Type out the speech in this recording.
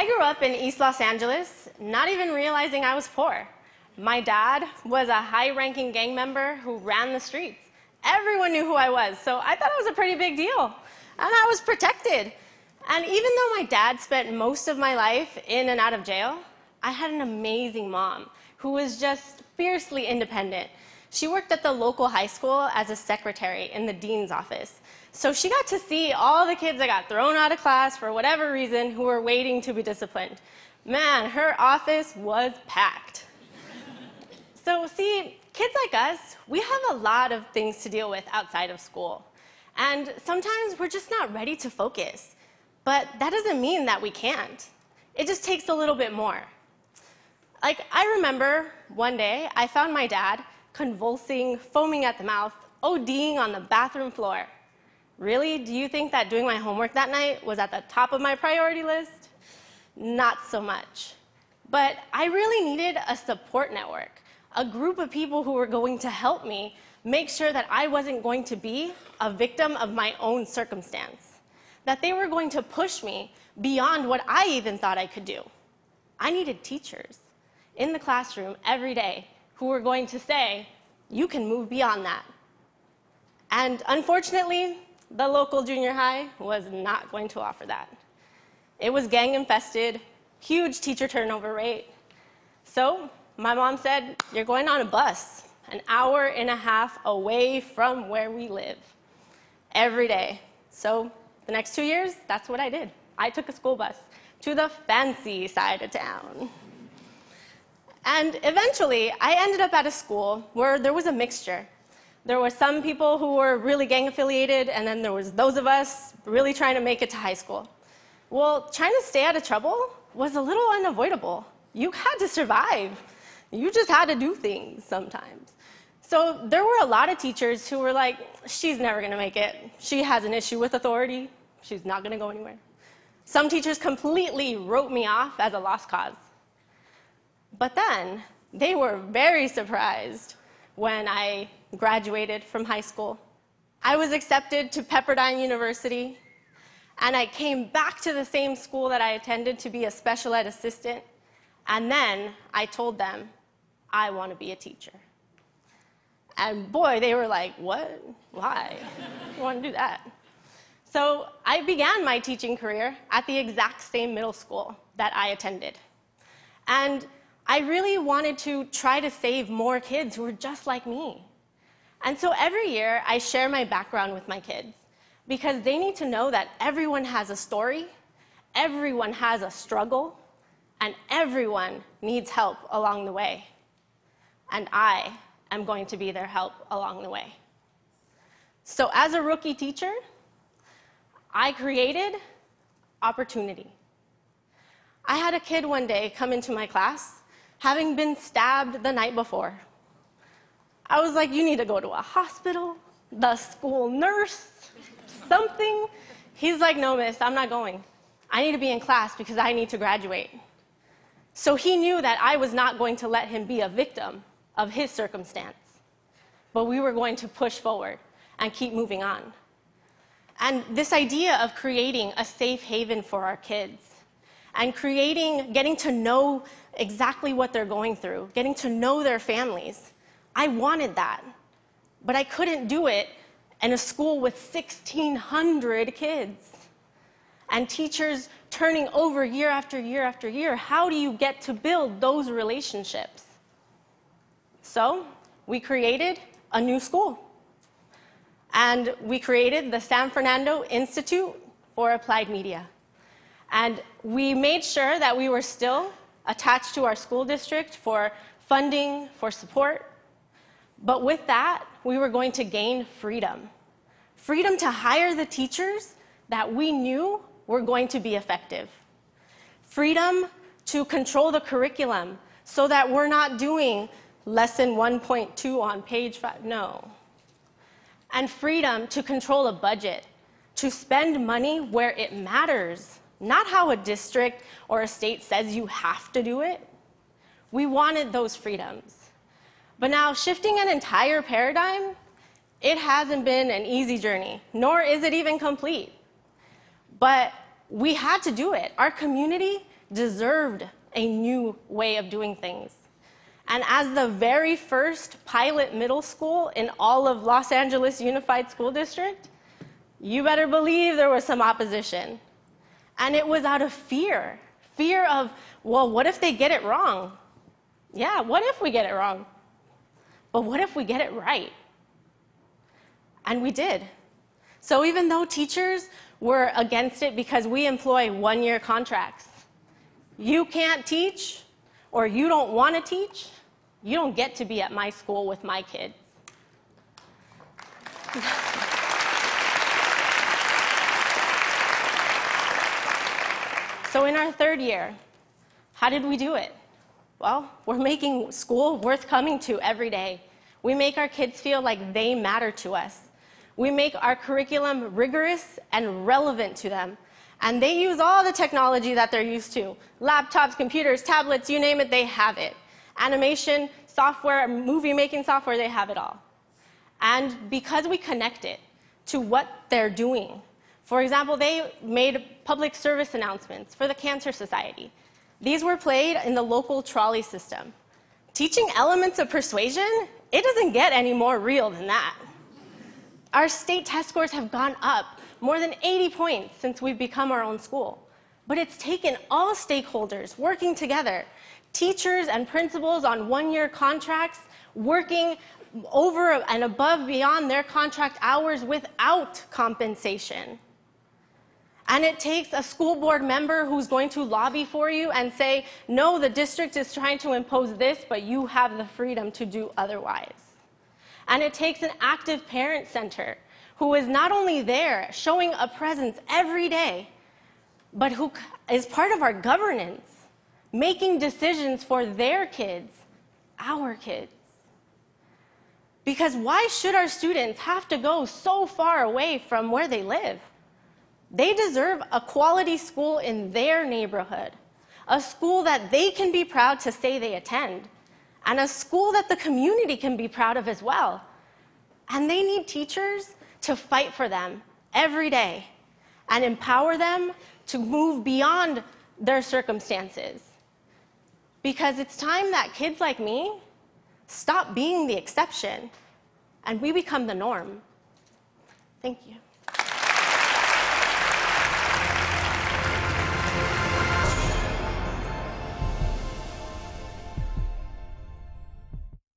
I grew up in East Los Angeles, not even realizing I was poor. My dad was a high ranking gang member who ran the streets. Everyone knew who I was, so I thought it was a pretty big deal. And I was protected. And even though my dad spent most of my life in and out of jail, I had an amazing mom who was just fiercely independent. She worked at the local high school as a secretary in the dean's office. So she got to see all the kids that got thrown out of class for whatever reason who were waiting to be disciplined. Man, her office was packed. so, see, kids like us, we have a lot of things to deal with outside of school. And sometimes we're just not ready to focus. But that doesn't mean that we can't. It just takes a little bit more. Like, I remember one day I found my dad convulsing, foaming at the mouth, ODing on the bathroom floor. Really? Do you think that doing my homework that night was at the top of my priority list? Not so much. But I really needed a support network, a group of people who were going to help me make sure that I wasn't going to be a victim of my own circumstance, that they were going to push me beyond what I even thought I could do. I needed teachers in the classroom every day who were going to say, You can move beyond that. And unfortunately, the local junior high was not going to offer that. It was gang infested, huge teacher turnover rate. So my mom said, You're going on a bus an hour and a half away from where we live every day. So the next two years, that's what I did. I took a school bus to the fancy side of town. And eventually, I ended up at a school where there was a mixture. There were some people who were really gang affiliated, and then there was those of us really trying to make it to high school. Well, trying to stay out of trouble was a little unavoidable. You had to survive. You just had to do things sometimes. So there were a lot of teachers who were like, she's never going to make it. She has an issue with authority. She's not going to go anywhere. Some teachers completely wrote me off as a lost cause. But then they were very surprised when I graduated from high school. I was accepted to Pepperdine University, and I came back to the same school that I attended to be a special ed assistant. And then I told them, I want to be a teacher. And boy, they were like, What? Why? you want to do that? So I began my teaching career at the exact same middle school that I attended. And I really wanted to try to save more kids who were just like me. And so every year, I share my background with my kids because they need to know that everyone has a story, everyone has a struggle, and everyone needs help along the way. And I am going to be their help along the way. So, as a rookie teacher, I created opportunity. I had a kid one day come into my class having been stabbed the night before. I was like, you need to go to a hospital, the school nurse, something. He's like, no, miss, I'm not going. I need to be in class because I need to graduate. So he knew that I was not going to let him be a victim of his circumstance, but we were going to push forward and keep moving on. And this idea of creating a safe haven for our kids and creating, getting to know exactly what they're going through, getting to know their families. I wanted that, but I couldn't do it in a school with 1,600 kids and teachers turning over year after year after year. How do you get to build those relationships? So we created a new school. And we created the San Fernando Institute for Applied Media. And we made sure that we were still attached to our school district for funding, for support. But with that, we were going to gain freedom freedom to hire the teachers that we knew were going to be effective, freedom to control the curriculum so that we're not doing lesson 1.2 on page 5. No. And freedom to control a budget, to spend money where it matters not how a district or a state says you have to do it. We wanted those freedoms. But now, shifting an entire paradigm, it hasn't been an easy journey, nor is it even complete. But we had to do it. Our community deserved a new way of doing things. And as the very first pilot middle school in all of Los Angeles Unified School District, you better believe there was some opposition. And it was out of fear fear of, well, what if they get it wrong? Yeah, what if we get it wrong? But what if we get it right? And we did. So even though teachers were against it because we employ one year contracts, you can't teach or you don't want to teach, you don't get to be at my school with my kids. so in our third year, how did we do it? Well, we're making school worth coming to every day. We make our kids feel like they matter to us. We make our curriculum rigorous and relevant to them. And they use all the technology that they're used to laptops, computers, tablets, you name it, they have it. Animation, software, movie making software, they have it all. And because we connect it to what they're doing, for example, they made public service announcements for the Cancer Society. These were played in the local trolley system. Teaching elements of persuasion, it doesn't get any more real than that. Our state test scores have gone up more than 80 points since we've become our own school. But it's taken all stakeholders working together teachers and principals on one year contracts, working over and above beyond their contract hours without compensation. And it takes a school board member who's going to lobby for you and say, no, the district is trying to impose this, but you have the freedom to do otherwise. And it takes an active parent center who is not only there showing a presence every day, but who is part of our governance, making decisions for their kids, our kids. Because why should our students have to go so far away from where they live? They deserve a quality school in their neighborhood, a school that they can be proud to say they attend, and a school that the community can be proud of as well. And they need teachers to fight for them every day and empower them to move beyond their circumstances. Because it's time that kids like me stop being the exception and we become the norm. Thank you.